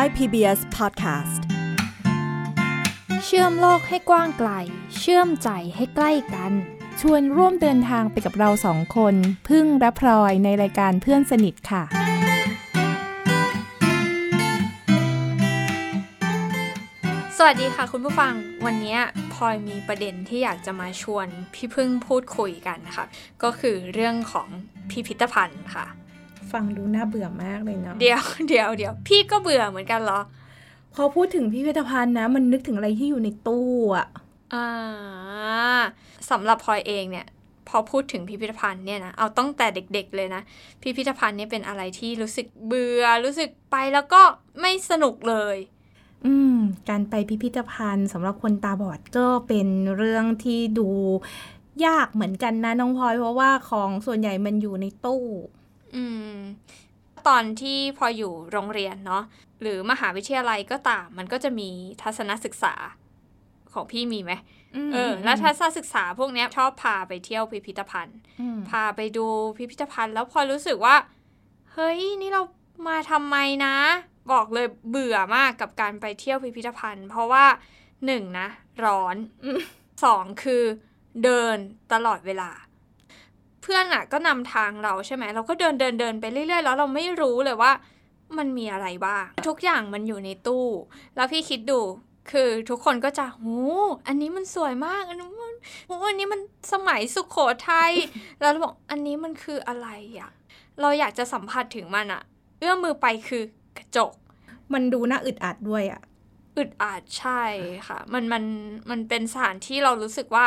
Thai PBS Podcast เชื่อมโลกให้กว้างไกล เชื่อมใจให้ใกล้กัน ชวนร่วมเดินทางไปกับเราสองคน พึ่งและพลอยในรายการเพื่อนสนิทค่ะ สวัสดีค่ะคุณผู้ฟังวันนี้พลอยมีประเด็นที่อยากจะมาชวนพี่พึ่งพูดคุยกันนะคะก็คือเรื่องของพิพิธภัณฑ์ค่ะ ฟังดูน่าเบื่อมากเลยเนาะเดี๋ยวเดี๋ยวเดี๋ยวพี่ก็เบื่อเหมือนกันเหรอ พอพูดถึงพิพิธภัณฑ์นะ มันนึกถึงอะไรที่อยู่ในตู้อะอ่าสำหรับพลอยเองเนี่ย พอพูดถึงพิพิธภัณฑ์เนี่ยนะเอาตั้งแต่เด็ก ๆ เลยนะ พิพิธภัณฑ์เนี่ยเป็นอะไรที่รู้สึกเบื่อรู้สึกไปแล้วก็ไม่สนุกเลย อืม การไปพิพิธภัณฑ์สำหรับคนตาบอดก็เป็นเรื่องที่ดูยากเหมือนกันนะน้องพลอยเพราะว่าของส่วนใหญ่มันอยู่ในตู้ อืม ตอนที่พออยู่โรงเรียนเนาะหรือมหาวิทยาลัยก็ตาม มันก็จะมีทัศนศึกษาของพี่มีไหมเออ แล้วทัศนศึกษาพวกเนี้ยชอบพาไปเที่ยวพิพิธภัณฑ์อืมพาไปดูพิพิธภัณฑ์ แล้วพอรู้สึกว่า เฮ้ย นี่เรามาทำไมนะ บอกเลยเบื่อมากกับการไปเที่ยวพิพิธภัณฑ์ เพราะว่าหนึ่งนะ ร้อนสองคือเดินตลอดเวลาเพื่อนอะก็นำทางเราใช่ไหมเราก็เดินเดินเดินไปเรื่อยๆ แล้วเราไม่รู้เลยว่า มันมีอะไรบ้าง ทุกอย่างมันอยู่ในตู้ แล้วพี่คิดดูคือทุกคนก็จะโหอันนี้มันสวยมาก อันนี้มันโหอันนี้มันสมัยสุขโขทัย แล้วเราบอกอันนี้มันคืออะไรอะเราอยากจะสัมผัสถึงมันอะเอื้อมมือไปคือกระจก มันดูน่าอึดอัดด้วยอะอึดอัดใช่ค่ะ มันมันมันเป็นสถานที่เรารู้สึกว่า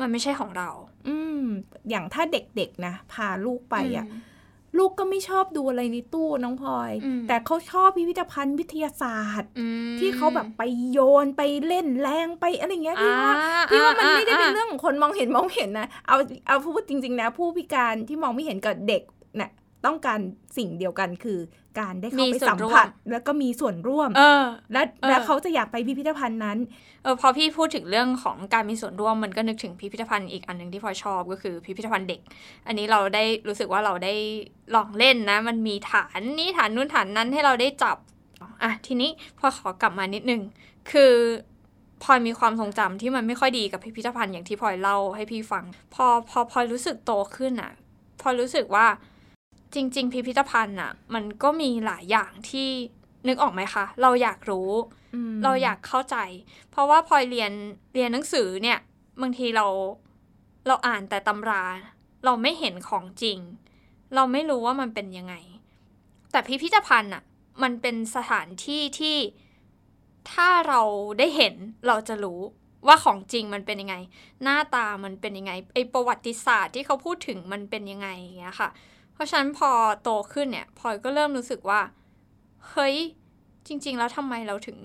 มันไม่ใช่ของเรา อืม อย่างถ้าเด็กๆนะ พาลูกไปอะมลูกก็ไม่ชอบดูอะไรในตู้น้องพลอยอืมแต่เขาชอบพิพิธภัณฑ์วิทยาศาสตร์อืมที่เขาแบบไปโยนไปเล่นแรงไปอะไรเงี้ยพี่อ่าว่าพี่ว่ามันไม่ได้เป็นอ่าเรื่องของคนมองเห็นมองเห็นนะ เอาเอาพูดจริง ๆ นะ ผู้พิการที่มองไม่เห็นกับเด็กน่ะ ต้องการสิ่งเดียวกันคือ การได้เข้าไปสัมผัสแล้วก็มีส่วนร่วม เออ และเออและเขาจะอยากไปพิพิธภัณฑ์นั้นเออพอพี่พูดถึงเรื่องของการมีส่วนร่วมมันก็นึกถึงพิพิธภัณฑ์อีกอันหนึ่งที่พลอยชอบก็คือพิพิธภัณฑ์เด็ก อันนี้เราได้รู้สึกว่าเราได้ลองเล่นนะ มันมีฐานนี้ฐานนู้นฐานนั้นให้เราได้จับอะทีนี้พอขอกลับมานิดนึงคือพลอยมีความทรงจำที่มันไม่ค่อยดีกับพิพิธภัณฑ์อย่างที่พลอยเล่าให้พี่ฟัง พอพอพลอยรู้สึกโตขึ้นอะพลอยรู้สึกว่า จริง ๆ พิพิธภัณฑ์อะมันก็มีหลายอย่างที่นึกออกไหมคะ เราอยากรู้ เราอยากเข้าใจ เพราะว่าพลอยเรียนเรียนหนังสือเนี่ย บางทีเราเราอ่านแต่ตำรา เราไม่เห็นของจริง เราไม่รู้ว่ามันเป็นยังไง แต่พิพิธภัณฑ์อะมันเป็นสถานที่ที่ถ้าเราได้เห็นเราจะรู้ว่าของจริงมันเป็นยังไง หน้าตามันเป็นยังไงไอประวัติศาสตร์ที่เขาพูดถึงมันเป็นยังไงอย่างเงี้ยค่ะ เพราะฉะนั้นพอโตขึ้นเนี่ยพลอยก็เริ่มรู้สึกว่า เฮ้ย จริง ๆ แล้วทำไมเราถึง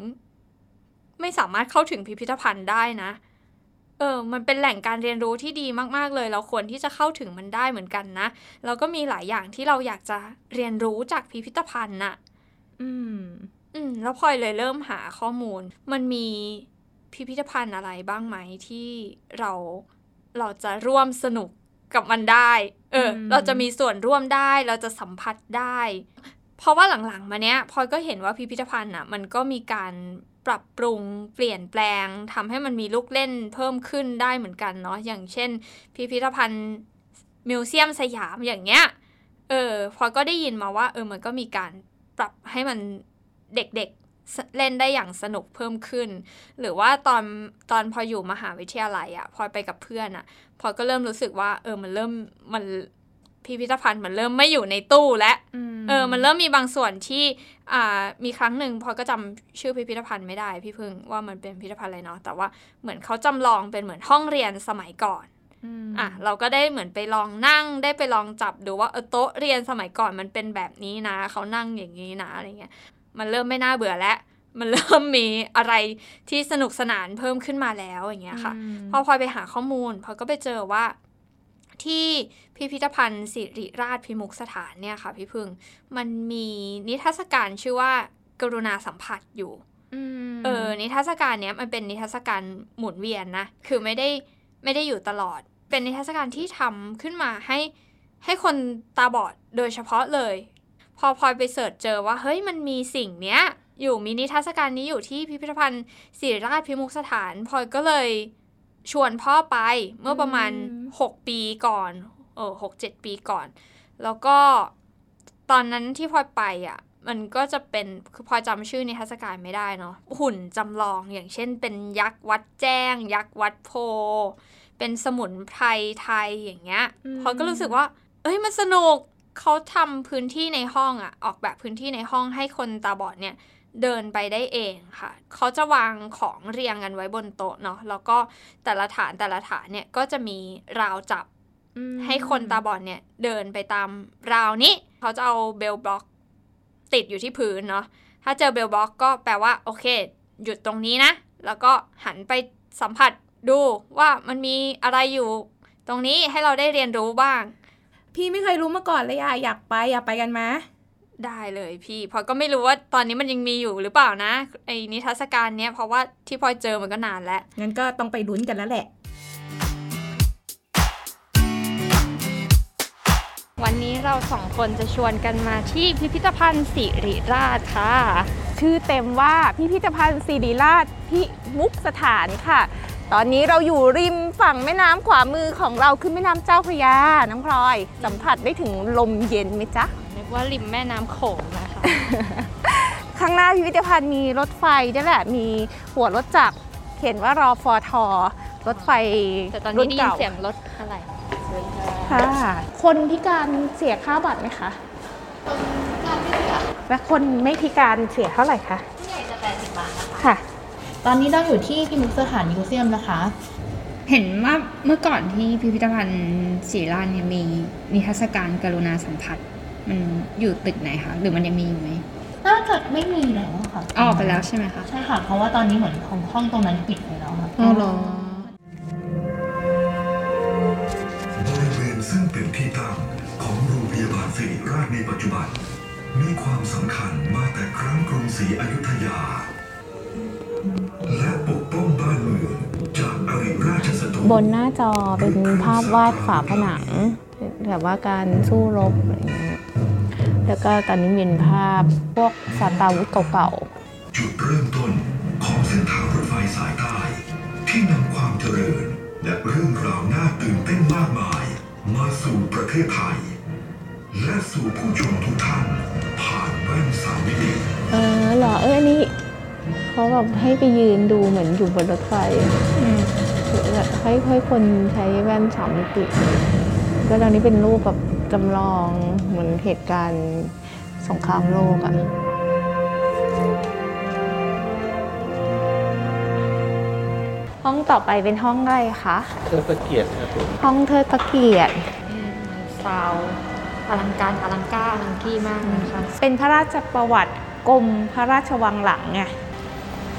ไม่สามารถเข้าถึงพิพิธภัณฑ์ได้นะ เออ มันเป็นแหล่งการเรียนรู้ที่ดีมากๆเลย เราควรที่จะเข้าถึงมันได้เหมือนกันนะแล้วก็มีหลายอย่างที่เราอยากจะเรียนรู้จากพิพิธภัณฑ์น่ะ อืม อืม แล้วพลอยเลยเริ่มหาข้อมูล มันมีพิพิธภัณฑ์อะไรบ้างไหมที่เราเราจะร่วมสนุก กับมันได้ เอออืมเราจะมีส่วนร่วมได้ เราจะสัมผัสได้ เพราะว่าหลังๆ มาเนี้ยพลอยก็เห็นว่าพิพิธภัณฑ์อะ มันก็มีการปรับปรุงเปลี่ยนแปลงทำให้มันมีลูกเล่นเพิ่มขึ้นได้เหมือนกันเนาะ อย่างเช่น พิพิธภัณฑ์มิวเซียมสยามอย่างเงี้ย เออ พลอยก็ได้ยินมาว่า เออ มันก็มีการปรับให้มันเด็กๆส เล่นได้อย่างสนุกเพิ่มขึ้น หรือว่าตอนตอนพออยู่มหาวิทยาลัยอะพลอยไปกับเพื่อนอะพลอยก็เริ่มรู้สึกว่า เออมันเริ่มมันพิพิธภัณฑ์มันเริ่มไม่อยู่ในตู้แล้วเออ มันเริ่มมีบางส่วนที่ อ่า มีครั้งหนึ่งพลอยก็จำชื่อพิพิธภัณฑ์ไม่ได้ พี่พึ่งว่ามันเป็นพิพิธภัณฑ์อะไรเนาะแต่ว่าเหมือนเขาจำลองเป็นเหมือนห้องเรียนสมัยก่อนอะเราก็ได้เหมือนไปลองนั่งได้ไปลองจับดูว่าเออโต๊ะเรียนสมัยก่อนมันเป็นแบบนี้นะเขานั่งอย่างนี้นะอะไรเงี้ย มันเริ่มไม่น่าเบื่อแล้วมันเริ่มมีอะไรที่สนุกสนานเพิ่มขึ้นมาแล้วอย่างเงี้ยค่ะ พอพลอยไปหาข้อมูลพลอยก็ไปเจอว่าที่พิพิธภัณฑ์สิริราชพิมุกสถานเนี่ยค่ะ พี่พึ่งมันมีนิทรรศการชื่อว่ากรุณาสัมผัสอยู่เออ นิทรรศการเนี้ยมันเป็นนิทรรศการหมุนเวียนนะ คือไม่ได้ไม่ได้อยู่ตลอด เป็นนิทรรศการที่ทำขึ้นมาให้ให้คนตาบอดโดยเฉพาะเลย พอพลอยไปเสิร์ชเจอว่าเฮ้ยมันมีสิ่งเนี้ย อยู่มีนิทรรศการนี้อยู่ที่พิพิธภัณฑ์ศิริราชพิมุกสถานพลอยก็เลยชวนพ่อไปเมื่อประมาณอืม6ปีก่อนเออหกเจ็ดปีก่อน แล้วก็ตอนนั้นที่พลอยไปอะ มันก็จะเป็นคือพลอยจำชื่อนิทรรศการไม่ได้เนาะหุ่นจำลองอย่างเช่น เป็นยักษ์วัดแจ้ง ยักษ์วัดโพ เป็นสมุนไพรไทยอย่างเงี้ยอืมพลอยก็รู้สึกว่า เอ้ยมันสนุก เขาทำพื้นที่ในห้องอะออกแบบพื้นที่ในห้องให้คนตาบอดเนี่ยเดินไปได้เองค่ะ เขาจะวางของเรียงกันไว้บนโต๊ะเนาะ แล้วก็แต่ละฐานแต่ละฐานเนี่ยก็จะมีราวจับอืมให้คนตาบอดเนี่ยเดินไปตามราวนี้ เขาจะเอาเบลบล็อกติดอยู่ที่พื้นเนาะ ถ้าเจอเบลบล็อกก็แปลว่าโอเค หยุดตรงนี้นะ แล้วก็หันไปสัมผัสดูว่ามันมีอะไรอยู่ตรงนี้ให้เราได้เรียนรู้บ้าง พี่ไม่เคยรู้มาก่อนเลยอะอยากไปอยากไปกันไหมได้เลยพี่พลอยก็ไม่รู้ว่าตอนนี้มันยังมีอยู่หรือเปล่านะไอ้นิทรรศการเนี้ยเพราะว่าที่พลอยเจอมันก็นานแล้วงั้นก็ต้องไปลุ้นกันแล้วแหละ วันนี้เราสองคนจะชวนกันมาที่พิพิธภัณฑ์สิริราชค่ะ ชื่อเต็มว่าพิพิธภัณฑ์ศิริราชพิมุกสถานค่ะ ตอนนี้เราอยู่ริมฝั่งแม่น้ำขวามือของเราคือแม่น้ำเจ้าพระยา น้องพลอย สัมผัสได้ถึงลมเย็นไหมจ๊ะนึกว่าริมแม่น้ำโขงนะคะ ข้างหน้าพิพิธภัณฑ์มีรถไฟด้วยแหละ มีหัวรถจักรเขียนว่ารอฟอทอรถไฟแต่ตอนรุ่นี้ได้ยินก่าเสียงรถอะไรค่ะ คนพิการเสียค่าบัตรไหมคะและคนไม่พิการเสียเท่าไหร่คะผู้ใหญ่จะ80บาทนะคะค่ะ ตอนนี้เราอยู่ที่พิมุกสถานมิวเซียมนะคะ เห็นว่าเมื่อก่อนที่พิพิธภัณฑ์ศรีราชเนี่ยมีนิทรรศการกรุณาสัมผัส มันอยู่ตึกไหนคะ หรือมันยังมีอยู่ไหมน่าจะไม่มีแล้วอะค่ะออกไปแล้วใช่ไหมคะ ใช่ค่ะ เพราะว่าตอนนี้เหมือนของห้องตรงนั้นปิดไปแล้วค่ะอ๋อเหรอ บริเวณซึ่งเป็นที่ตั้งของโรงพยาบาลศิริราชในปัจจุบัน มีความสำคัญมาแต่ครั้งกรุงศรีอยุธยา และปกป้องบ้านเมืองจากอริราชศัตรูบนหน้าจอเป็นภาพวาดฝาผนังแบบว่าการสู้รบอะไรเงี้ยแล้วก็ตอนนี้เป็นภาพพวกสตาร์วุธเก่าจุดเริ่มต้นของเส้นทางรถไฟสายใต้ที่นำความเจริญและเรื่องราวน่าตื่นเต้นมากมาย มาสู่ประเทศไทย และสู่ผู้ชมทุกท่านผ่านแว่นสามมิติๆเออเหรอเอออันนี้ เขาแบบให้ไปยืนดูเหมือนอยู่บนรถไฟแบบให้ให้คนใช้แว่นสามมิติก็ตอนนี้เป็นรูปแบบจำลองเหมือนเหตุการณ์สงครามโลกอะห้องต่อไปเป็นห้องอะไรคะเทิดพระเกียรติครับผมห้องเทิดพระเกียรติซาวอลังการอลังการอลังกี้มากนะคะเป็นพระราชประวัติกรมพระราชวังหลังไง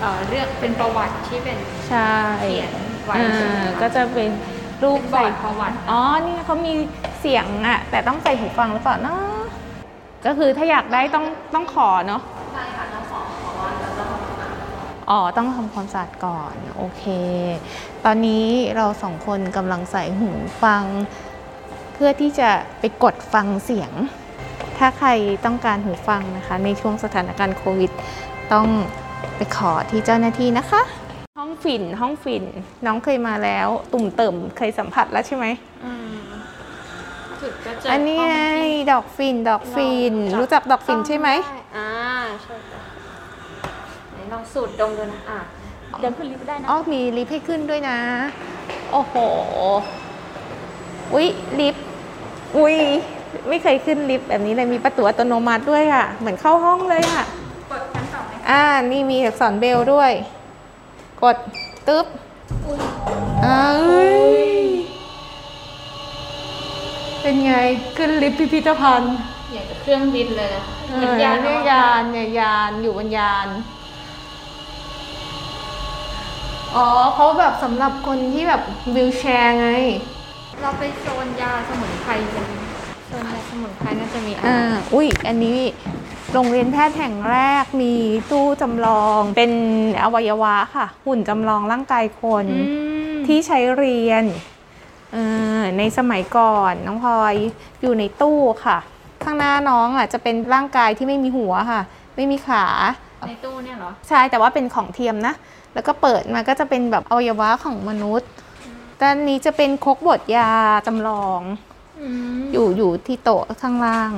เอ่อเรื่องเป็นประวัติที่เป็นใช่เขียนไว้อ่ใช่ไหมาคะก็จะเป็นรูปเป็นบอใส่ร์ดประวัติอ๋อนี่เขามีเสียงอะแต่ต้องใส่หูฟังหรือเปล่าเนาะก็คือถ้าอยากได้ต้องต้องขอเนาะใช่ค่ะต้องขอขอแล้วต้องอ๋อต้องทำความสะอาดก่อน โอเค ตอนนี้เราสองคนกำลังใส่หูฟัง เพื่อที่จะไปกดฟังเสียง ถ้าใครต้องการหูฟังนะคะ ในช่วงสถานการณ์โควิด ต้อง ไปขอที่เจ้าหน้าที่นะคะ ห้องฝิ่นห้องฝิ่น น้องเคยมาแล้ว ตุ่มเติ่มเคยสัมผัสแล้วใช่ไหมอืมจุดก็เจออัอันนี้ไงดอกฝิ่นดอกฝิ่นรู้จักดอกฝิ่นใช่ไหมอ่าใช่ค่ะไหนลองสูดดมดูนะอะเดินขึ้นลิฟต์ได้นะอ๋อมีลิฟต์ให้ขึ้นด้วยนะ โอ้โหอุ๊ยลิฟต์อุ๊ยไม่เคยขึ้นลิฟต์แบบนี้เลยมีประตูอัตโนมัติด้วยอะ เหมือนเข้าห้องเลยอะกดชั้นส องไหมอ่า นี่มีอักษรเบรลล์ด้วย กด ตึ๊บอ้าวเอ้ยเป็นไง ขึ้นลิฟต์พิพิธภัณฑ์อยากจะเครื่องบินเลยนะเออเนี่ยยานเนี่ยยานอยู่บนยาน อ๋อเขาแบบสำหรับคนที่แบบวิวแชร์ไง เราไปโซนยาสมุนไพรกันโซนยาสมุนไพรน่าจะมีอะไรอ่า อุ้ย อันนี้ โรงเรียนแพทย์แห่งแรกมีตู้จำลองเป็นอวัยวะค่ะ หุ่นจำลองร่างกายคนที่ใช้เรียนเอ่อในสมัยก่อนน้องพลอยอยู่ในตู้ค่ะ ข้างหน้าน้องอะจะเป็นร่างกายที่ไม่มีหัวค่ะ ไม่มีขา ในตู้เนี่ยเหรอ ใช่แต่ว่าเป็นของเทียมนะ แล้วก็เปิดมาก็จะเป็นแบบอวัยวะของมนุษย์ด้านนี้จะเป็นครกบดยาจำลอง อยู่อยู่ที่โต๊ะข้างล่าง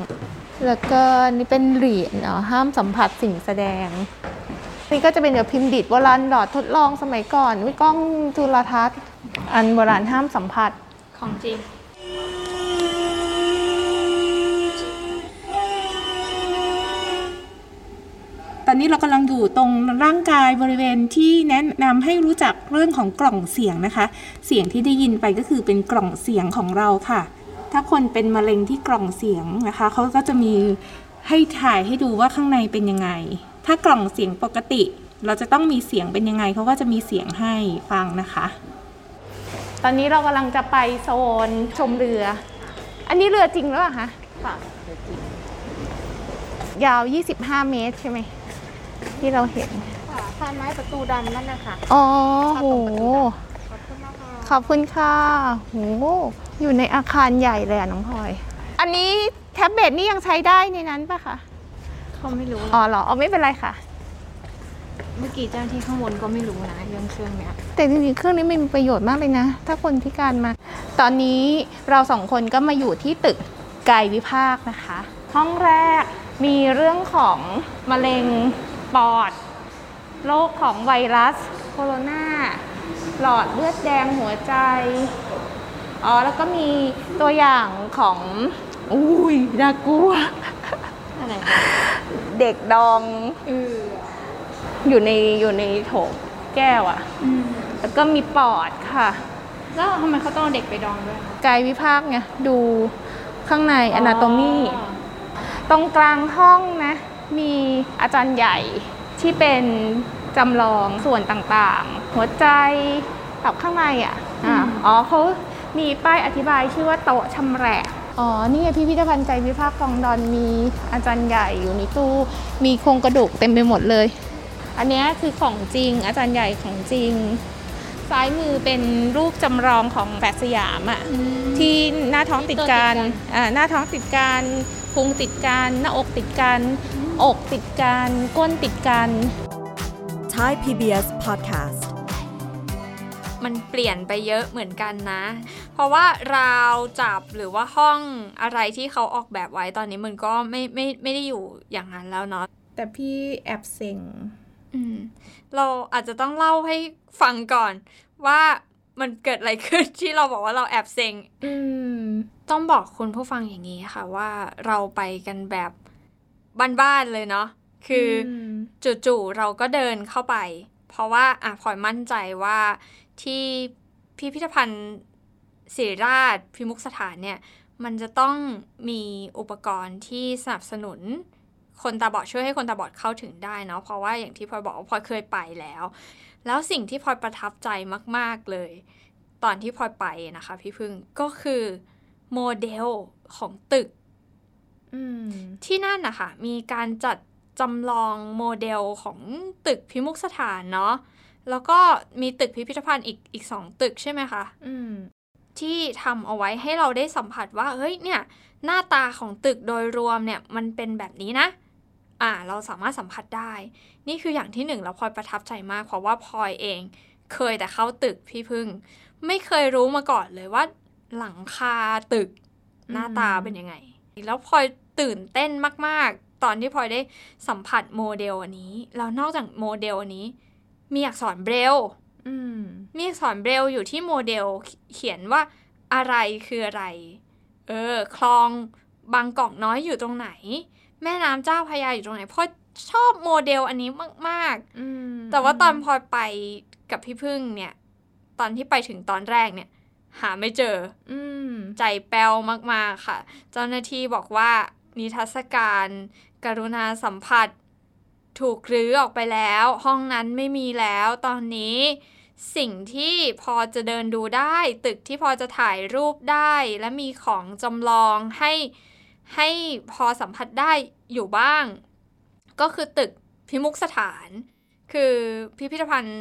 แล้วก็นี่เป็นเหรียญเนาะห้ามสัมผัสสิ่งแสดง นี่ก็จะเป็นแบบพิมพ์ดิดโบราณหลอดทดลองสมัยก่อนวิกล้องจุลทรรศน์ อันโบราณห้ามสัมผัสของจริงตอนนี้เรากำลังอยู่ตรงร่างกายบริเวณที่แนะนำให้รู้จักเรื่องของกล่องเสียงนะคะ เสียงที่ได้ยินไปก็คือเป็นกล่องเสียงของเราค่ะ ถ้าคนเป็นมะเร็งที่กล่องเสียงนะคะเขาก็จะมีให้ถ่ายให้ดูว่าข้างในเป็นยังไง ถ้ากล่องเสียงปกติ เราจะต้องมีเสียงเป็นยังไงเขาก็จะมีเสียงให้ฟังนะคะ ตอนนี้เรากำลังจะไปโซนชมเรือ อันนี้เรือจริงหรือเปล่าคะค่ะยาว 25 เมตรใช่ไหมที่เราเห็นผ่านไม้ประตูดำนั่นนะคะอ๋อโหขอบคุณค่ะ โห อยู่ในอาคารใหญ่เลยอะน้องพลอย อันนี้แท็บเล็ตนี่ยังใช้ได้ในนั้นปะคะเขาไม่รู้อ๋อเหรออ๋อไม่เป็นไรค่ะ เมื่อกี้เจ้าหน้าที่ข้างบนก็ไม่รู้นะเรื่องเครื่องเนี้ย แต่จริงๆเครื่องนี้มันมีประโยชน์มากเลยนะ ถ้าคนพิการมา ตอนนี้เราสองคนก็มาอยู่ที่ตึกกายวิภาคนะคะ ห้องแรกมีเรื่องของมะเร็งปอดโรคของไวรัส โคโรนาหลอดเลือดแดงหัวใจ อ๋อแล้วก็มีตัวอย่างของอุ้ยน่ากลัว อะไรเด็กดองอยู่ในอยู่ในโถแก้วอะ่ะแล้วก็มีปอดค่ะ แล้วทำไมเขาต้องเอาเด็กไปดองด้วยกายวิภาคไงดูข้างในอนาโตมีตรงกลางห้องนะ มีอาจารย์ใหญ่ที่เป็นจำลองส่วนต่างๆ หัวใจตับข้างในอะอะอ๋อเขา มีป้ายอธิบายชื่อว่าโต๊ะชำแหละ อ๋อ นี่ไงพิพิธภัณฑ์ใจวิภาคคลองดอนมีอาจารย์ใหญ่อยู่ในตู้ มีโครงกระดูกเต็มไปหมดเลย อันเนี้ยคือของจริง อาจารย์ใหญ่ของจริง ซ้ายมือเป็นรูปจำลองของแฝดสยามอะที่หน้าท้องติดกันอ่าหน้าท้องติดกันพุงติดกันหน้าอกติดกันอกติดกันก้นติดกัน Thai PBS Podcast มันเปลี่ยนไปเยอะเหมือนกันนะ เพราะว่าราวจับหรือว่าห้องอะไรที่เขาออกแบบไว้ตอนนี้มันก็ไม่ไม่ไม่ได้อยู่อย่างนั้นแล้วเนาะแต่พี่แอบเซ็งอืมเราอาจจะต้องเล่าให้ฟังก่อนว่ามันเกิดอะไรขึ้นที่เราบอกว่าเราแอบเซ็งอืมต้องบอกคุณผู้ฟังอย่างนี้ค่ะว่าเราไปกันแบบบ้านๆเลยเนาะคืออจู่ๆเราก็เดินเข้าไป เพราะว่าอะพลอยมั่นใจว่า ที่พิพิธภัณฑ์ศิริราชพิมุกสถานเนี่ย มันจะต้องมีอุปกรณ์ที่สนับสนุนคนตาบอดช่วยให้คนตาบอดเข้าถึงได้เนาะเพราะว่าอย่างที่พลอยบอกว่าพลอยเคยไปแล้ว แล้วสิ่งที่พลอยประทับใจมาก ๆเลย ตอนที่พลอยไปนะคะ พี่พึ่งก็คือโมเดลของตึกอืมที่นั่นนะคะมีการจัดจำลองโมเดลของตึกพิมุกสถานเนาะ แล้วก็มีตึกพิพิธภัณฑ์อีกอีกสองตึกใช่ไหมคะอืมที่ทำเอาไว้ให้เราได้สัมผัสว่า เฮ้ยเนี่ย หน้าตาของตึกโดยรวมเนี่ยมันเป็นแบบนี้นะ อ่า เราสามารถสัมผัสได้ นี่คืออย่างที่หนึ่งแล้วพลอยประทับใจมากเพราะว่าพลอยเอง เคยแต่เข้าตึกพี่พึ่ง ไม่เคยรู้มาก่อนเลยว่า หลังคาตึก หน้าตาเป็นยังไง แล้วพลอยตื่นเต้นมาก ๆ ตอนที่พลอยได้สัมผัสโมเดลอันนี้แล้วนอกจากโมเดลอันนี้ มีอักษรเบรลล์อืมมีอักษรเบรลล์อยู่ที่โมเดลเขียนว่าอะไรคืออะไร เออ คลองบางกอกน้อยอยู่ตรงไหน แม่น้ำเจ้าพระยาอยู่ตรงไหนเพราะชอบโมเดลอันนี้มากอืมๆแต่ว่าตอนพลอยไปกับพี่พึ่งเนี่ย ตอนที่ไปถึงตอนแรกเนี่ย หาไม่เจอ อืมใจแป้วมาก ๆ ค่ะ เจ้าหน้าที่บอกว่านิทรรศการ กรุณาสัมผัส ถูกรื้อออกไปแล้ว ห้องนั้นไม่มีแล้วตอนนี้ สิ่งที่พอจะเดินดูได้ ตึกที่พอจะถ่ายรูปได้ และมีของจำลองให้ให้พอสัมผัสได้อยู่บ้าง ก็คือตึกพิมุกสถาน คือพิพิธภัณฑ์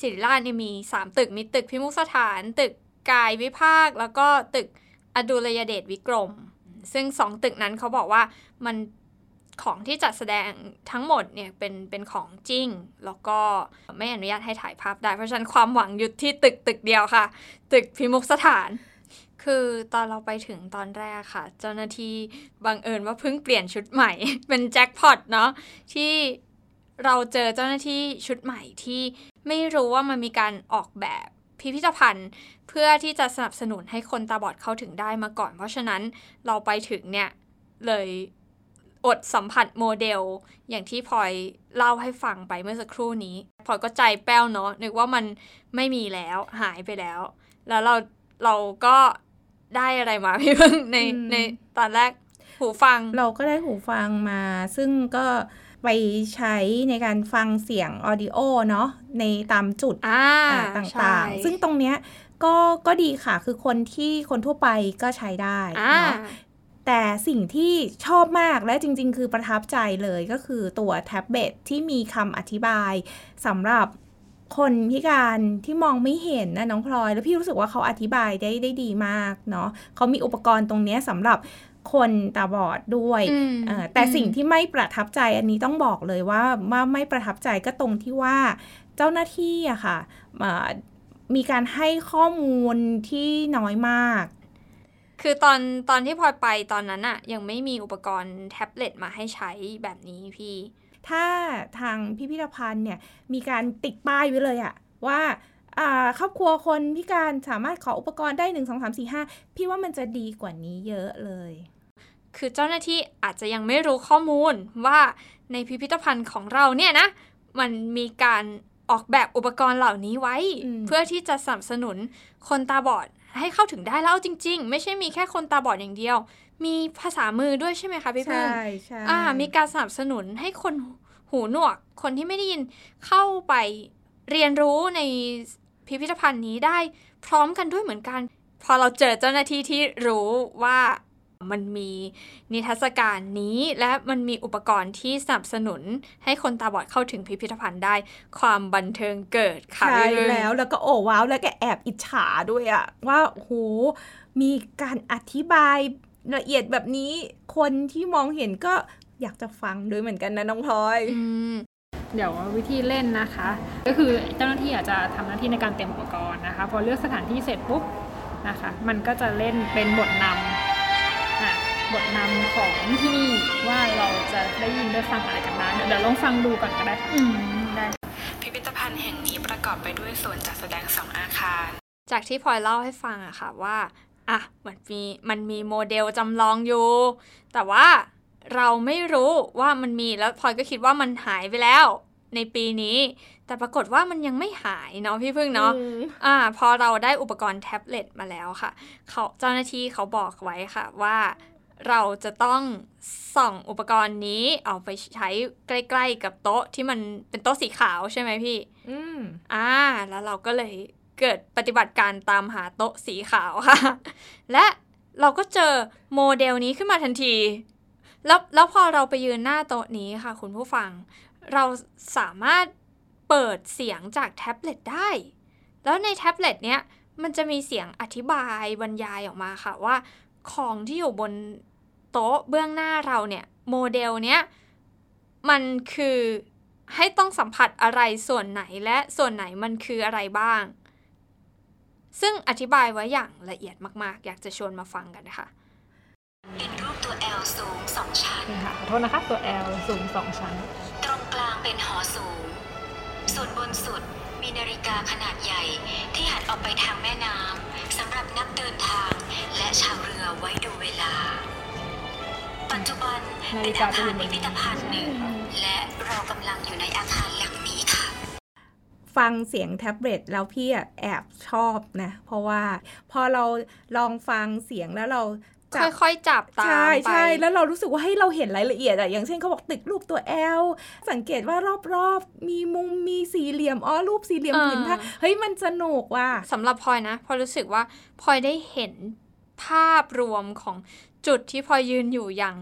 ศิริราชมี 3 ตึกมีตึกพิมุกสถาน ตึกกายวิภาค แล้วก็ตึกอดุลยเดชวิกรม ซึ่งสองตึกนั้นเขาบอกว่ามัน ของที่จัดแสดงทั้งหมดเนี่ยเป็นเป็นของจริง แล้วก็ไม่อนุญาตให้ถ่ายภาพได้ เพราะฉะนั้นความหวังหยุดที่ตึกตึกเดียวค่ะ ตึกพิมุกสถาน คือตอนเราไปถึงตอนแรกค่ะ เจ้าหน้าที่บังเอิญว่าเพิ่งเปลี่ยนชุดใหม่ เป็นแจ็คพอตเนาะที่เราเจอเจ้าหน้าที่ชุดใหม่ที่ไม่รู้ว่ามันมีการออกแบบพิพิธภัณฑ์เพื่อที่จะสนับสนุนให้คนตาบอดเข้าถึงได้มาก่อน เพราะฉะนั้นเราไปถึงเนี่ยเลย อดสัมผัสโมเดล อย่างที่พลอยเล่าให้ฟังไปเมื่อสักครู่นี้พลอยก็ใจแป้วเนาะนึกว่ามันไม่มีแล้วหายไปแล้ว แล้วเราเราก็ได้อะไรมาพี่เพิ่งในอืมในตอนแรกหูฟัง เราก็ได้หูฟังมา ซึ่งก็ไปใช้ในการฟังเสียงออดิโอเนาะในตามจุดอ่าอ่าตใช่่างๆ ซึ่งตรงเนี้ยก็ก็ดีค่ะ คือคนที่คนทั่วไปก็ใช้ได้อ่าเนาะ แต่สิ่งที่ชอบมากและจริง ๆ คือประทับใจเลยก็คือตัวแท็บเล็ตที่มีคำอธิบายสำหรับคนพิการที่มองไม่เห็นนะน้องพลอย แล้วพี่รู้สึกว่าเขาอธิบายได้ได้ดีมากเนาะเขามีอุปกรณ์ตรงเนี้ยสำหรับคนตาบอดด้วยอืมเอ่อแต่อืมสิ่งที่ไม่ประทับใจอันนี้ต้องบอกเลยว่าว่าไม่ประทับใจก็ตรงที่ว่าเจ้าหน้าที่อะค่ะเอ่อมีการให้ข้อมูลที่น้อยมาก คือตอนตอนที่พลอยไปตอนนั้นอะยังไม่มีอุปกรณ์แท็บเล็ตมาให้ใช้แบบนี้พี่ ถ้าทางพิพิธภัณฑ์เนี่ยมีการติดป้ายไว้เลยอะว่าอ่าครอบครัวคนพิการสามารถขออุปกรณ์ได้หนึ่งสองสามสี่ห้าพี่ว่ามันจะดีกว่านี้เยอะเลย คือเจ้าหน้าที่อาจจะยังไม่รู้ข้อมูลว่าในพิพิธภัณฑ์ของเราเนี่ยนะ มันมีการ ออกแบบอุปกรณ์เหล่านี้ไว้อืมเพื่อที่จะสนับสนุนคนตาบอดให้เข้าถึงได้แล้วเอาจริง ๆ ไม่ใช่มีแค่คนตาบอดอย่างเดียว มีภาษามือด้วยใช่ไหมคะพี่พึ่งใช่ใช่อ่ามีการสนับสนุนให้คนหูหนวก คนที่ไม่ได้ยินเข้าไปเรียนรู้ในพิพิธภัณฑ์นี้ได้พร้อมกันด้วยเหมือนกัน พอเราเจอเจ้าหน้าที่ที่รู้ว่า มันมีนิทรรศการนี้และมันมีอุปกรณ์ที่สนับสนุนให้คนตาบอดเข้าถึงพิพิธภัณฑ์ได้ ความบันเทิงเกิดค่ะใช่พี่พึ่งแล้วแล้วก็โอ้ว้าว แล้วก็แอบอิจฉาด้วยอะว่าโอ้โหมีการอธิบายละเอียดแบบนี้คนที่มองเห็นก็อยากจะฟังด้วยเหมือนกันนะน้องพลอยอืมเดี๋ยววิธีเล่นนะคะ ก็คือเจ้าหน้าที่อาจจะทำหน้าที่ในการเตรียมอุปกรณ์นะคะ พอเลือกสถานที่เสร็จปุ๊บนะคะ มันก็จะเล่นเป็นบทนำอะ บทนำของที่นี่ว่าเราจะได้ยินได้ฟังอะไรกันบ้างเดี๋ยวเดี๋ยวลองฟังดูก่อนก็ได้ค่ะอืมได้พิพิธภัณฑ์แห่งนี้ประกอบไปด้วยส่วนจัดแสดงสองอาคาร จากที่พลอยเล่าให้ฟังอะค่ะว่าอะมันมีมันมีโมเดลจำลองอยู่ แต่ว่าเราไม่รู้ว่ามันมีแล้วพลอยก็คิดว่ามันหายไปแล้วในปีนี้ แต่ปรากฏว่ามันยังไม่หายเนาะพี่พึ่งเนาะอ่า พอเราได้อุปกรณ์แท็บเล็ตมาแล้วค่ะ เขาเจ้าหน้าที่เขาบอกไว้ค่ะว่า เราจะต้องส่องอุปกรณ์นี้เอาไปใช้ใกล้ ๆ กับโต๊ะที่มันเป็นโต๊ะสีขาวใช่ไหมพี่ อืมอ่า แล้วเราก็เลยเกิดปฏิบัติการตามหาโต๊ะสีขาวค่ะ และเราก็เจอโมเดลนี้ขึ้นมาทันที แล้วแล้วพอเราไปยืนหน้าโต๊ะนี้ค่ะ คุณผู้ฟัง เราสามารถเปิดเสียงจากแท็บเล็ตได้ แล้วในแท็บเล็ตเนี้ยมันจะมีเสียงอธิบายบรรยายออกมาค่ะว่า ของที่อยู่บนโต๊ะเบื้องหน้าเราเนี่ยโมเดลเนี้ยมันคือให้ต้องสัมผัสอะไรส่วนไหนและส่วนไหนมันคืออะไรบ้าง ซึ่งอธิบายไว้อย่างละเอียดมาก ๆ อยากจะชวนมาฟังกันนะคะเป็นรูปตัว L สูงสองชั้นนี่ค่ะขอโทษนะคะตัว L สูงสองชั้น ตรงกลางเป็นหอสูง ส่วนบนสุด มีนาฬิกาขนาดใหญ่ที่หันออกไปทางแม่น้ำสำหรับนักเดินทาง และชาวเรือไว้ดูเวลา ปัจจุบันนาเป็ฬินกาอาคารยู่บนพิพิธภัณฑ์หนึ่งและเรากำลังอยู่ในอาคารหลังนี้ค่ะ ฟังเสียงแท็บเล็ตแล้วพี่แอบชอบนะ เพราะว่าพอเราลองฟังเสียงแล้วเรา จับค่อยๆจับตามใช่ไปใช่แล้วเรารู้สึกว่าให้เราเห็นรายละเอียดอะอย่างเช่นเขาบอกตึกรูปตัว L สังเกตว่ารอบๆ มีมุมมีสี่เหลี่ยมอ๋อรูปสี่เหลี่ยมอ่าผืนผ้าเฮ้ยมันสนุกว่ะสำหรับพลอยนะพลอยรู้สึกว่าพลอยได้เห็นภาพรวมของจุดที่พลอยยืนอยู่อย่าง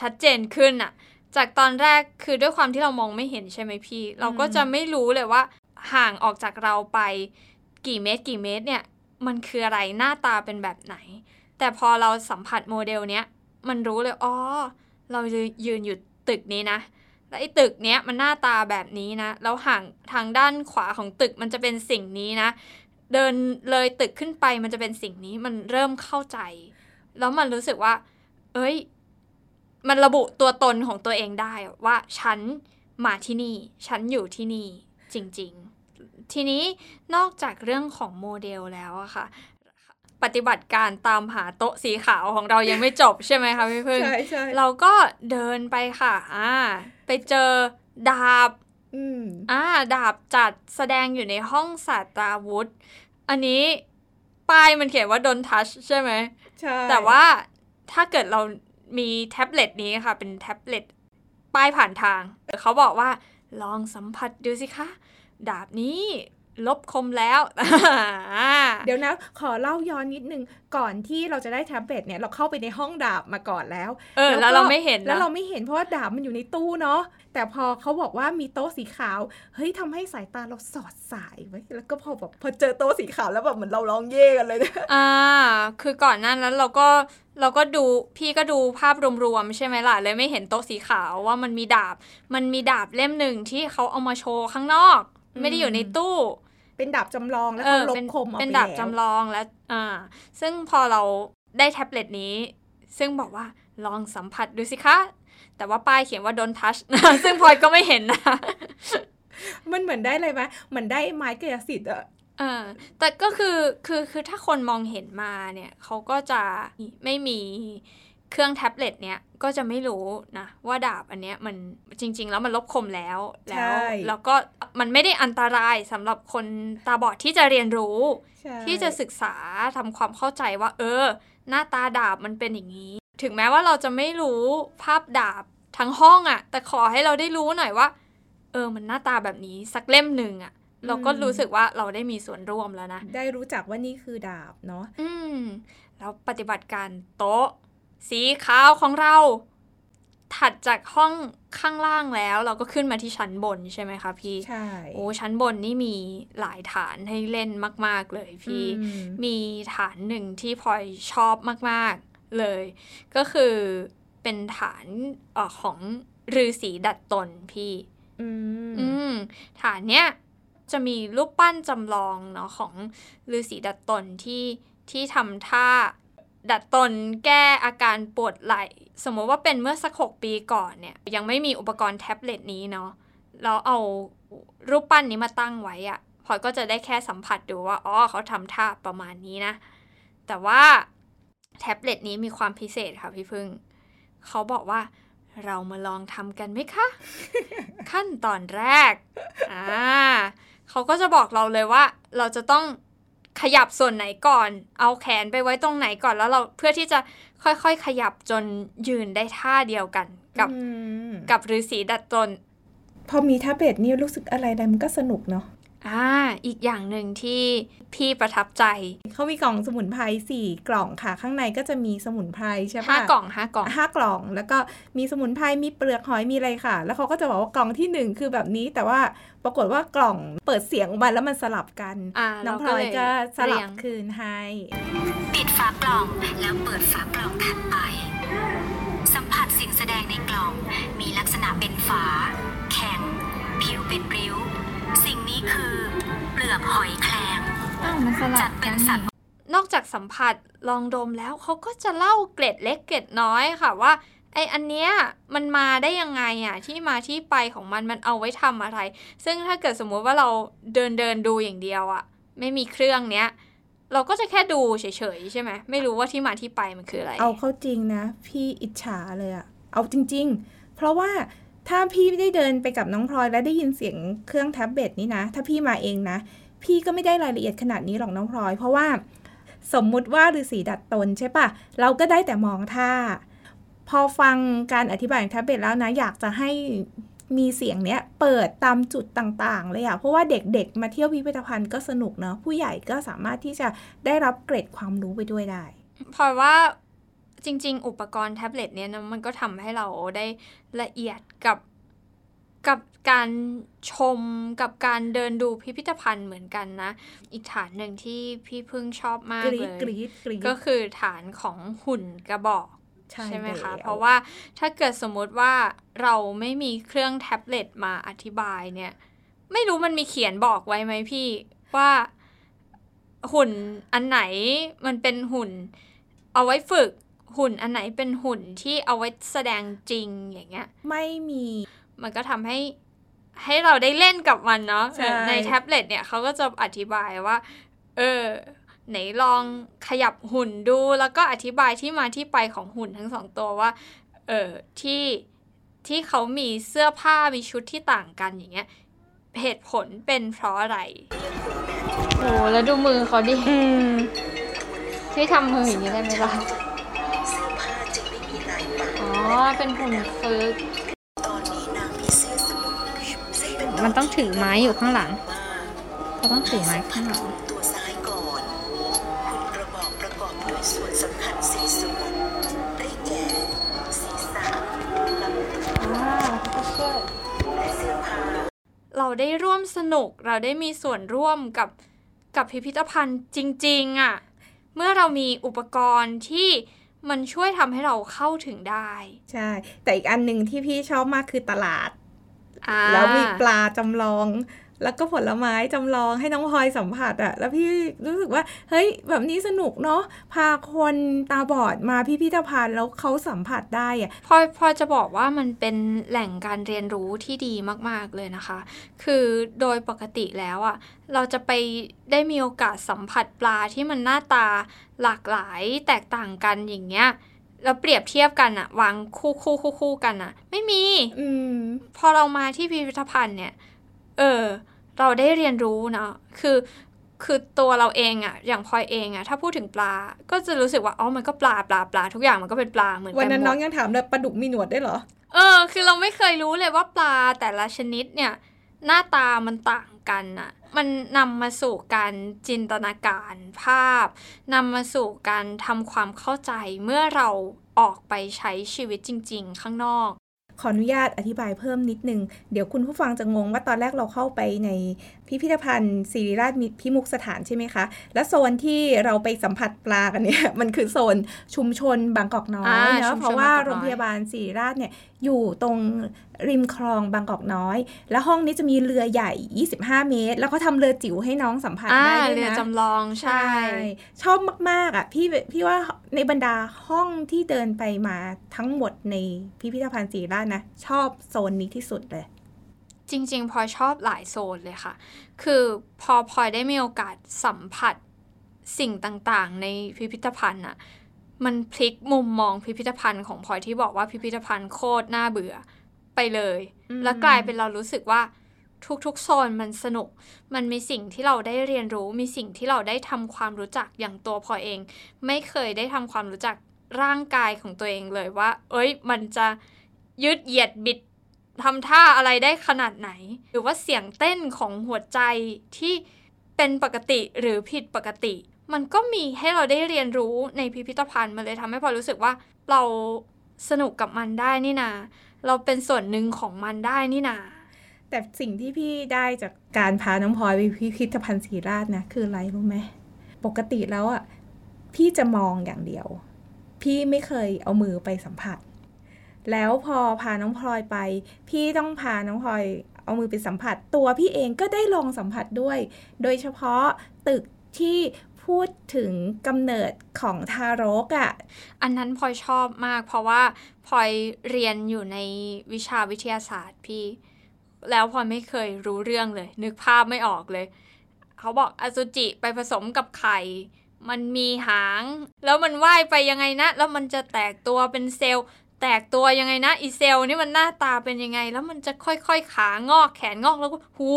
ชัดเจนขึ้นอะจากตอนแรกคือด้วยความที่เรามองไม่เห็นใช่ไหมพี่ เราก็จะไม่รู้เลยว่า ห่างออกจากเราไปกี่เมตรกี่เมตรเนี่ย มันคืออะไรหน้าตาเป็นแบบไหน แต่พอเราสัมผัสโมเดลเนี้ยมันรู้เลยอ๋อเรายืนอยู่ตึกนี้นะแล้วไอ้ตึกเนี้ยมันหน้าตาแบบนี้นะแล้วห่างทางด้านขวาของตึกมันจะเป็นสิ่งนี้นะ เดินเลยตึกขึ้นไปมันจะเป็นสิ่งนี้มันเริ่มเข้าใจ แล้วมันรู้สึกว่า เอ้ย มันระบุตัวตนของตัวเองได้ว่าฉันมาที่นี่ ฉันอยู่ที่นี่จริง ๆ ทีนี้นอกจากเรื่องของโมเดลแล้วอะค่ะ ปฏิบัติการตามหาโต๊ะสีขาวของเรายังไม่จบใช่ไหมคะพี่พึ่งใช่ใช่เราก็เดินไปค่ะ อ่า ไปเจอดาบอืมอ่า ดาบจัดแสดงอยู่ในห้องศาสตราวุธ อันนี้ป้ายมันเขียนว่า don't touch ใช่ไหมใช่ แต่ว่าถ้าเกิดเรามีแท็บเล็ตนี้ค่ะ เป็นแท็บเล็ตป้ายผ่านทาง เขาบอกว่าลองสัมผัสดูสิคะ ดาบนี้ ลบคมแล้ว เดี๋ยวนะขอเล่าย้อนนิดนึง ก่อนที่เราจะได้แท็บเล็ตเนี่ยเราเข้าไปในห้องดาบมาก่อนแล้ว เออ แล้วเราไม่เห็นนะแล้วเราไม่เห็นเพราะว่าดาบมันอยู่ในตู้เนาะแต่พอเขาบอกว่ามีโต๊ะสีขาว เฮ้ยทำให้สายตาเราสอดสายไว้แล้วก็พอแบบพอเจอโต๊ะสีขาวแล้วแบบเหมือนเราร้องเย่กันเลยเนี่ยอ่า คือก่อนหนั้นแล้วเราก็เราก็ดูพี่ก็ดูภาพรวมๆใช่ไหมล่ะเลยไม่เห็นโต๊ะสีขาวว่ามันมีดาบ มันมีดาบเล่มหนึ่งที่เขาเอามาโชว์ข้างนอก ไม่ได้อยู่ในตู้ เป็นดาบจำลองแล้วเอเขาอลบเป็นคมออกเป็นไปดาบแล้วจำลองแล้วอ่าซึ่งพอเราได้แท็บเล็ตนี้ ซึ่งบอกว่าลองสัมผัสดูสิคะ แต่ว่าป้ายเขียนว่า don't touch นะซึ่งพลอยก็ไม่เห็นนะ มันเหมือนได้อะไรไหมเหมือนได้ไม้กายสิทธิ์อะเออแต่ก็คือคือคือถ้าคนมองเห็นมาเนี่ยเขาก็จะไม่มี เครื่องแท็บเล็ตเนี้ยก็จะไม่รู้นะว่าดาบอันเนี้ยมันจริง ๆ แล้วมันลบคมแล้วแล้วแล้วก็มันไม่ได้อันตรายสำหรับคนตาบอดที่จะเรียนรู้ใช่ที่จะศึกษาทำความเข้าใจว่า เออ หน้าตาดาบมันเป็นอย่างนี้ ถึงแม้ว่าเราจะไม่รู้ภาพดาบทั้งห้องอะ่ะแต่ขอให้เราได้รู้หน่อยว่า เออ มันหน้าตาแบบนี้สักเล่มหนึ่งอะ่ะเราก็รู้สึกว่าเราได้มีส่วนร่วมแล้วนะ ได้รู้จักว่านี่คือดาบเนาะ อืม แล้วปฏิบัติการโต๊ะ สีขาวของเรา ถัดจากห้องข้างล่างแล้ว เราก็ขึ้นมาที่ชั้นบนใช่ไหมคะพี่ ใช่ โอ้ชั้นบนนี่มีหลายฐานให้เล่นมาก ๆ เลยพี่อืมมีฐานหนึ่งที่พลอยชอบมาก ๆ เลย ก็คือเป็นฐานเออของฤาษีดัดตนพี่อืมอืมฐานเนี้ยจะมีรูปปั้นจำลองเนาะของฤาษีดัดตนที่ที่ทำท่า ดัดตนแก้อาการปวดไหล่ สมมติว่าเป็นเมื่อสักหกปีก่อนเนี่ย ยังไม่มีอุปกรณ์แท็บเล็ตนี้เนาะแล้วเอารูปปั้นนี้มาตั้งไว้อะพอยก็จะได้แค่สัมผัสดูว่าอ๋อเขาทำท่าประมาณนี้นะ แต่ว่าแท็บเล็ตนี้มีความพิเศษค่ะพี่พึ่ง เขาบอกว่าเรามาลองทำกันไหมคะ ขั้นตอนแรกอ่าเขาก็จะบอกเราเลยว่า เราจะต้อง ขยับส่วนไหนก่อน เอาแขนไปไว้ตรงไหนก่อนแล้วเราเพื่อที่จะค่อยๆ ขยับจนยืนได้ท่าเดียวกัน กับอืมกับฤาษีดัดตน พอมีแท็บเล็ตนี่รู้สึกอะไรอะไรมันก็สนุกเนาะ อ่าอีกอย่างหนึ่งที่พี่ประทับใจ เขามีกล่องสมุนไพรสี่กล่องค่ะ ข้างในก็จะมีสมุนไพรใช่ปะห้ากล่องห้ากล่องห้ากล่อง แล้วก็มีสมุนไพรมีเปลือกหอยมีอะไรค่ะ แล้วเขาก็จะบอกว่ากล่องที่หนึ่งคือแบบนี้ แต่ว่าปรากฏว่ากล่องเปิดเสียงออกมาแล้วมันสลับกันอ่าน้องพเราลก็อยเลยก็สลับเรียงคืนให้ปิดฝากล่องแล้วเปิดฝากล่องถัดไป สัมผัสสิ่งแสดงในกล่อง มีลักษณะเป็นฝา แข็ง ผิวเป็นริ้ว สิ่งนี้คือเปลือกหอยแครงอ้าวมันสลัจับดเป็กันนสัตว์ นอกจากสัมผัสลองดมแล้วเขาก็จะเล่าเกร็ดเล็กเกร็ดน้อยค่ะว่าไออันเนี้ยมันมาได้ยังไงอะที่มาที่ไปของมันมันเอาไว้ทำอะไร ซึ่งถ้าเกิดสมมุติว่าเราเดินเดินดูอย่างเดียวอะ ไม่มีเครื่องเนี้ย เราก็จะแค่ดูเฉยๆใช่ไหมไม่รู้ว่าที่มาที่ไปมันคืออะไร เอาเข้าจริงนะ พี่อิจฉาเลยอะเอาจริง ๆ เพราะว่า ถ้าพี่ได้เดินไปกับน้องพลอยแล้วได้ยินเสียงเครื่องแท็บเล็ตนี่นะ ถ้าพี่มาเองนะ พี่ก็ไม่ได้รายละเอียดขนาดนี้หรอกน้องพลอย เพราะว่าสมมุติว่าฤาษีดัดตนใช่ปะเราก็ได้แต่มองท่า พอฟังการอธิบายของแท็บเล็ตแล้วนะ อยากจะให้มีเสียงเนี้ยเปิดตามจุดต่างๆ เลยอะเพราะว่าเด็กๆ มาเที่ยวพิพิธภัณฑ์ก็สนุกเนาะผู้ใหญ่ก็สามารถที่จะได้รับเกร็ดความรู้ไปด้วยได้พลอยว่าจริง ๆ อุปกรณ์แท็บเล็ตเนี่ยนะมันก็ทำให้เราได้ละเอียด กับกับการชมกับการเดินดูพิพิธภัณฑ์เหมือนกันนะ อีกฐานหนึ่งที่พี่พึ่งชอบมากกรี๊ดเลยกรี๊ดกรี๊ดก็คือฐานของหุ่นกระบอกใช่ไหมคะแล้วเพราะว่าถ้าเกิดสมมุติว่าเราไม่มีเครื่องแท็บเล็ตมาอธิบายเนี่ย ไม่รู้มันมีเขียนบอกไว้ไหมพี่ว่าหุ่นอันไหนมันเป็นหุ่นเอาไว้ฝึก หุ่นอันไหนเป็นหุ่นที่เอาไว้แสดงจริงอย่างเงี้ย ไม่มี มันก็ทำให้ให้เราได้เล่นกับมันเนาะใช่ในแท็บเล็ตเนี่ยเขาก็จะอธิบายว่า เออ ไหนลองขยับหุ่นดู แล้วก็อธิบายที่มาที่ไปของหุ่นทั้งสองตัวว่า เออที่ที่เขามีเสื้อผ้ามีชุดที่ต่างกันอย่างเงี้ยเหตุผลเป็นเพราะอะไรโอ้แล้วดูมือเขาดิที่ทำมืออย่างนี้ได้ไหมล่ะอ๋อ เป็นหุ่นฝึกมันต้องถือไม้อยู่ข้างหลังเขาต้องถือไม้ข้างหลังตัวซ้ายก่อนหุ่นกระบอกประกอบด้วยส่วนสำคัญสี่ส่วนได้แก่ศีรษะลำตัวและเสื้อผ้าเราได้ร่วมสนุกเราได้มีส่วนร่วมกับกับพิพิธภัณฑ์จริงๆอะ่ะ เมื่อเรามีอุปกรณ์ที่ มันช่วยทำให้เราเข้าถึงได้ ใช่ แต่อีกอันหนึ่งที่พี่ชอบมากคือตลาดอ่าแล้วมีปลาจำลอง แล้วก็ผลไม้จำลองให้น้องพลอยสัมผัสอะแล้วพี่รู้สึกว่า เฮ้ย แบบนี้สนุกเนาะพาคนตาบอดมาพิพิธภัณฑ์แล้วเขาสัมผัสได้อะพอพอจะบอกว่ามันเป็นแหล่งการเรียนรู้ที่ดีมาก ๆเลยนะคะ คือโดยปกติแล้วอะ่ะเราจะไปได้มีโอกาสสัมผัสปลาที่มันหน้าตาหลากหลายแตกต่างกันอย่างเงี้ยแล้วเปรียบเทียบกันอะวางคู่คู่คู่คู่กันอะไม่มี อืม พอเรามาที่พิพิธภัณฑ์เนี่ย เออ เราได้เรียนรู้เนาะคือคือตัวเราเองอะอย่างพลอยเองอะถ้าพูดถึงปลา ก็จะรู้สึกว่าอ๋อมันก็ปลาปลาปลาทุกอย่างมันก็เป็นปลาเหมือนวันกันนั้นหมน้องดยังถามเลยปลาดุกมีหนวดได้วยเหรอเออ คือเราไม่เคยรู้เลยว่าปลาแต่ละชนิดเนี่ย หน้าตามันต่างกันอะมันนำมาสู่การจินตนาการภาพนำมาสู่การทำความเข้าใจเมื่อเราออกไปใช้ชีวิตจริง ๆ ข้างนอก ขออนุญาตอธิบายเพิ่มนิดนึง เดี๋ยวคุณผู้ฟังจะงงว่าตอนแรกเราเข้าไปใน พิพิธภัณฑ์ศิริราชมิพิมุกสถานใช่ไหมคะ และโซนที่เราไปสัมผัสปลากันเนี่ยมันคือโซนชุมชนบางกอกน้อยอ่าเนาะชุมชนเพราะว่าบางกอกน้อยโรงพยาบาลศิริราชเนี่ยอยู่ตรงริมคลองบางกอกน้อย แล้วห้องนี้จะมีเรือใหญ่ 25 เมตร แล้วเขาทำเรือจิ๋วให้น้องสัมผัสอ่าได้ด้วยเรือนะจำลองใช่ ชอบมาก ๆ อะ พี่พี่ว่าในบรรดาห้องที่เดินไปมาทั้งหมดในพิพิธภัณฑ์ศรีราชนะ ชอบโซนนี้ที่สุดเลย จริง ๆพลอยชอบหลายโซนเลยค่ะ คือพอพลอยได้มีโอกาสสัมผัสสิ่งต่างๆ ในพิพิธภัณฑ์อะมันพลิกมุมมองพิพิธภัณฑ์ของพลอยที่บอกว่าพิพิธภัณฑ์โคตรน่าเบื่อไปเลยอืมแล้วกลายเป็นเรารู้สึกว่าทุกๆโซนมันสนุก มันมีสิ่งที่เราได้เรียนรู้ มีสิ่งที่เราได้ทำความรู้จักอย่างตัวพลอยเอง ไม่เคยได้ทำความรู้จักร่างกายของตัวเองเลยว่า เอ้ย มันจะยืดเหยียดบิด ทำท่าอะไรได้ขนาดไหน หรือว่าเสียงเต้นของหัวใจที่เป็นปกติหรือผิดปกติ มันก็มีให้เราได้เรียนรู้ในพิพิธภัณฑ์มันเลยทำให้พลอยรู้สึกว่าเราสนุกกับมันได้นี่นา เราเป็นส่วนหนึ่งของมันได้นี่นา แต่สิ่งที่พี่ได้จากการพาน้องพลอยไปพิพิธภัณฑ์ศรีราชนะคืออะไรรู้ไหมปกติแล้วอะพี่จะมองอย่างเดียว พี่ไม่เคยเอามือไปสัมผัส แล้วพอพาน้องพลอยไป พี่ต้องพาน้องพลอยเอามือไปสัมผัส ตัวพี่เองก็ได้ลองสัมผัสด้วย โดยเฉพาะตึกที่พูดถึงกำเนิดของทารกอะ่ะ อันนั้นพลอยชอบมาก เพราะว่าพลอยเรียนอยู่ในวิชาวิทยาศาสตร์พี่ แล้วพลอยไม่เคยรู้เรื่องเลย นึกภาพไม่ออกเลย เขาบอกอสุจิไปผสมกับไข่ มันมีหาง แล้วมันว่ายไปยังไงนะ แล้วมันจะแตกตัวเป็นเซลล์ แตกตัวยังไงนะอีเซลนี่มันหน้าตาเป็นยังไง แล้วมันจะค่อยๆขางอกแขนงอกแล้วก็หู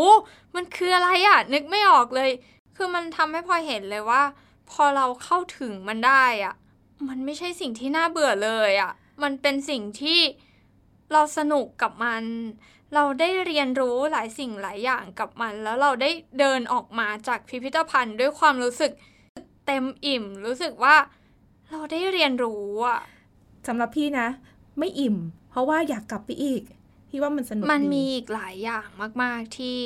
มันคืออะไรอะนึกไม่ออกเลย คือมันทำให้พลอยเห็นเลยว่า พอเราเข้าถึงมันได้อะมันไม่ใช่สิ่งที่น่าเบื่อเลยอะมันเป็นสิ่งที่เราสนุกกับมัน เราได้เรียนรู้หลายสิ่งหลายอย่างกับมัน แล้วเราได้เดินออกมาจากพิพิธภัณฑ์ด้วยความรู้สึกเต็มอิ่ม รู้สึกว่า เราได้เรียนรู้อะสำหรับพี่นะ ไม่อิ่ม เพราะว่าอยากกลับไปอีกพี่ว่ามันสนุกมันดีมีอีกหลายอย่างมาก ๆ ที่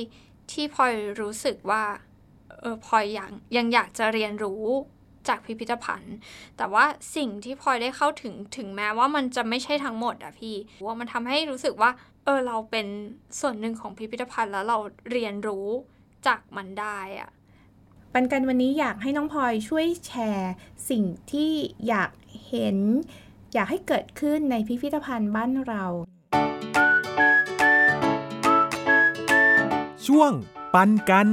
ที่พลอยรู้สึกว่าเออพลอยยังยังอยากจะเรียนรู้จากพิพิธภัณฑ์ แต่ว่าสิ่งที่พลอยได้เข้าถึงถึงแม้ว่ามันจะไม่ใช่ทั้งหมดอะพี่ว่ามันทำให้รู้สึกว่า เออเราเป็นส่วนหนึ่งของพิพิธภัณฑ์แล้วเราเรียนรู้จากมันได้อะปันกันวันนี้อยากให้น้องพลอยช่วยแชร์ สิ่งที่อยากเห็น อยากให้เกิดขึ้นในพิพิธภัณฑ์บ้านเรา ช่วงปันกัน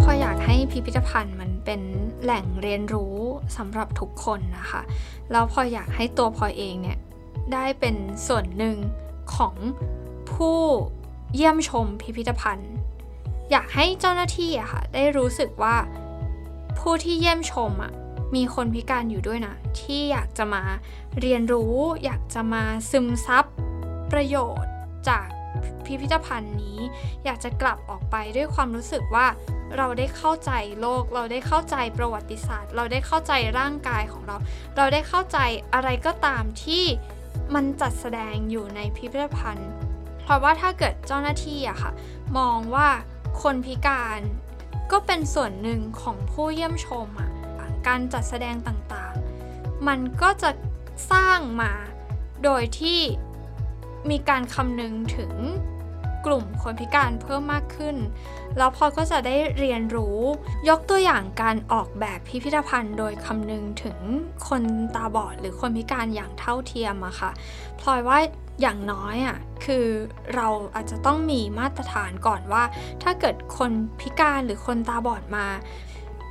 พออยากให้พิพิธภัณฑ์มันเป็นแหล่งเรียนรู้สำหรับทุกคนนะคะ แล้วพออยากให้ตัวพลอยเองเนี่ย ได้เป็นส่วนหนึ่งของผู้เยี่ยมชมพิพิธภัณฑ์ อยากให้เจ้าหน้าที่อะค่ะ ได้รู้สึกว่าผู้ที่เยี่ยมชมอะมีคนพิการอยู่ด้วยนะ ที่อยากจะมาเรียนรู้ อยากจะมาซึมซับประโยชน์จากพิพิธภัณฑ์นี้ อยากจะกลับออกไปด้วยความรู้สึกว่าเราได้เข้าใจโลก เราได้เข้าใจประวัติศาสตร์ เราได้เข้าใจร่างกายของเรา เราได้เข้าใจอะไรก็ตามที่มันจัดแสดงอยู่ในพิพิธภัณฑ์ เพราะว่าถ้าเกิดเจ้าหน้าที่อะค่ะ มองว่า คนพิการก็เป็นส่วนหนึ่งของผู้เยี่ยมชมอะการจัดแสดงต่างๆ มันก็จะสร้างมาโดยที่มีการคำนึงถึงกลุ่มคนพิการเพิ่มมากขึ้น แล้วพลอยก็จะได้เรียนรู้ยกตัวอย่างการออกแบบพิพิธภัณฑ์ โดยคำนึงถึงคนตาบอดหรือคนพิการอย่างเท่าเทียมอะค่ะพลอยว่าอย่างน้อยอะคือเราอาจจะต้องมีมาตรฐานก่อนว่า ถ้าเกิดคนพิการหรือคนตาบอดมา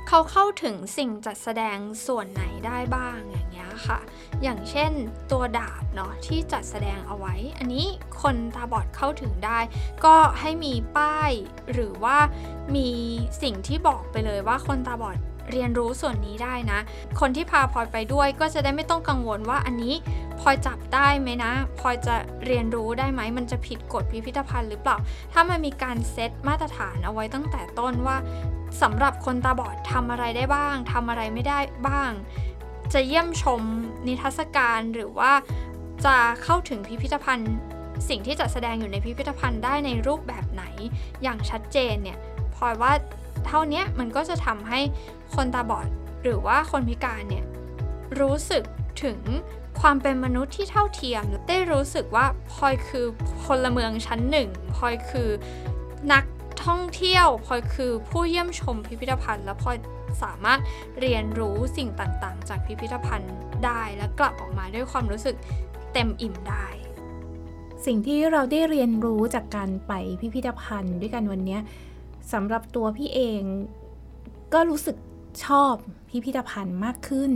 เขาเข้าถึงสิ่งจัดแสดงส่วนไหนได้บ้างอย่างเงี้ยค่ะ อย่างเช่นตัวดาบเนาะที่จัดแสดงเอาไว้ อันนี้คนตาบอดเข้าถึงได้ ก็ให้มีป้ายหรือว่ามีสิ่งที่บอกไปเลยว่าคนตาบอด เรียนรู้ส่วนนี้ได้นะ คนที่พาพลอยไปด้วยก็จะได้ไม่ต้องกังวลว่าอันนี้พลอยจับได้ไหมนะพลอยจะเรียนรู้ได้ไหมมันจะผิดกฎพิพิธภัณฑ์หรือเปล่า ถ้ามันมีการเซตมาตรฐานเอาไว้ตั้งแต่ต้นว่าสำหรับคนตาบอดทำอะไรได้บ้างทำอะไรไม่ได้บ้าง จะเยี่ยมชมนิทรรศการหรือว่าจะเข้าถึงพิพิธภัณฑ์ สิ่งที่จัดแสดงอยู่ในพิพิธภัณฑ์ได้ในรูปแบบไหน อย่างชัดเจนเนี่ยพลอยว่าเท่านี้มันก็จะทำให้ คนตาบอดหรือว่าคนพิการเนี่ยรู้สึกถึงความเป็นมนุษย์ที่เท่าเทียม ได้รู้สึกว่าพลอยคือพลเมืองชั้นหนึ่งพลอยคือนักท่องเที่ยวพลอยคือผู้เยี่ยมชมพิพิธภัณฑ์ และพลอยสามารถเรียนรู้สิ่งต่างๆ จากพิพิธภัณฑ์ได้และกลับออกมาด้วยความรู้สึกเต็มอิ่มได้ สิ่งที่เราได้เรียนรู้จากการไปพิพิธภัณฑ์ด้วยกันวันนี้สำหรับตัวพี่เองก็รู้สึก ชอบพิพิธภัณฑ์มากขึ้น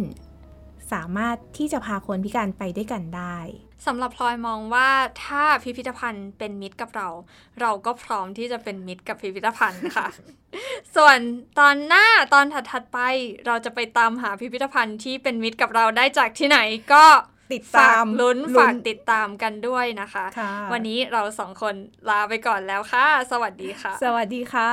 สามารถที่จะพาคนพิการไปด้วยกันได้สำหรับพลอยมองว่าถ้าพิพิธภัณฑ์เป็นมิตรกับเรา เราก็พร้อมที่จะเป็นมิตรกับพิพิธภัณฑ์ค่ะ ส่วนตอนหน้าตอนถัดๆไป เราจะไปตามหาพิพิธภัณฑ์ที่เป็นมิตรกับเราได้จากที่ไหนก็ติดฝาตากมลุ้นลุ้นฝากติดตามกันด้วยนะคะค่ะวันนี้เราสองคนลาไปก่อนแล้วค่ะ สวัสดีค่ะ สวัสดีค่ะ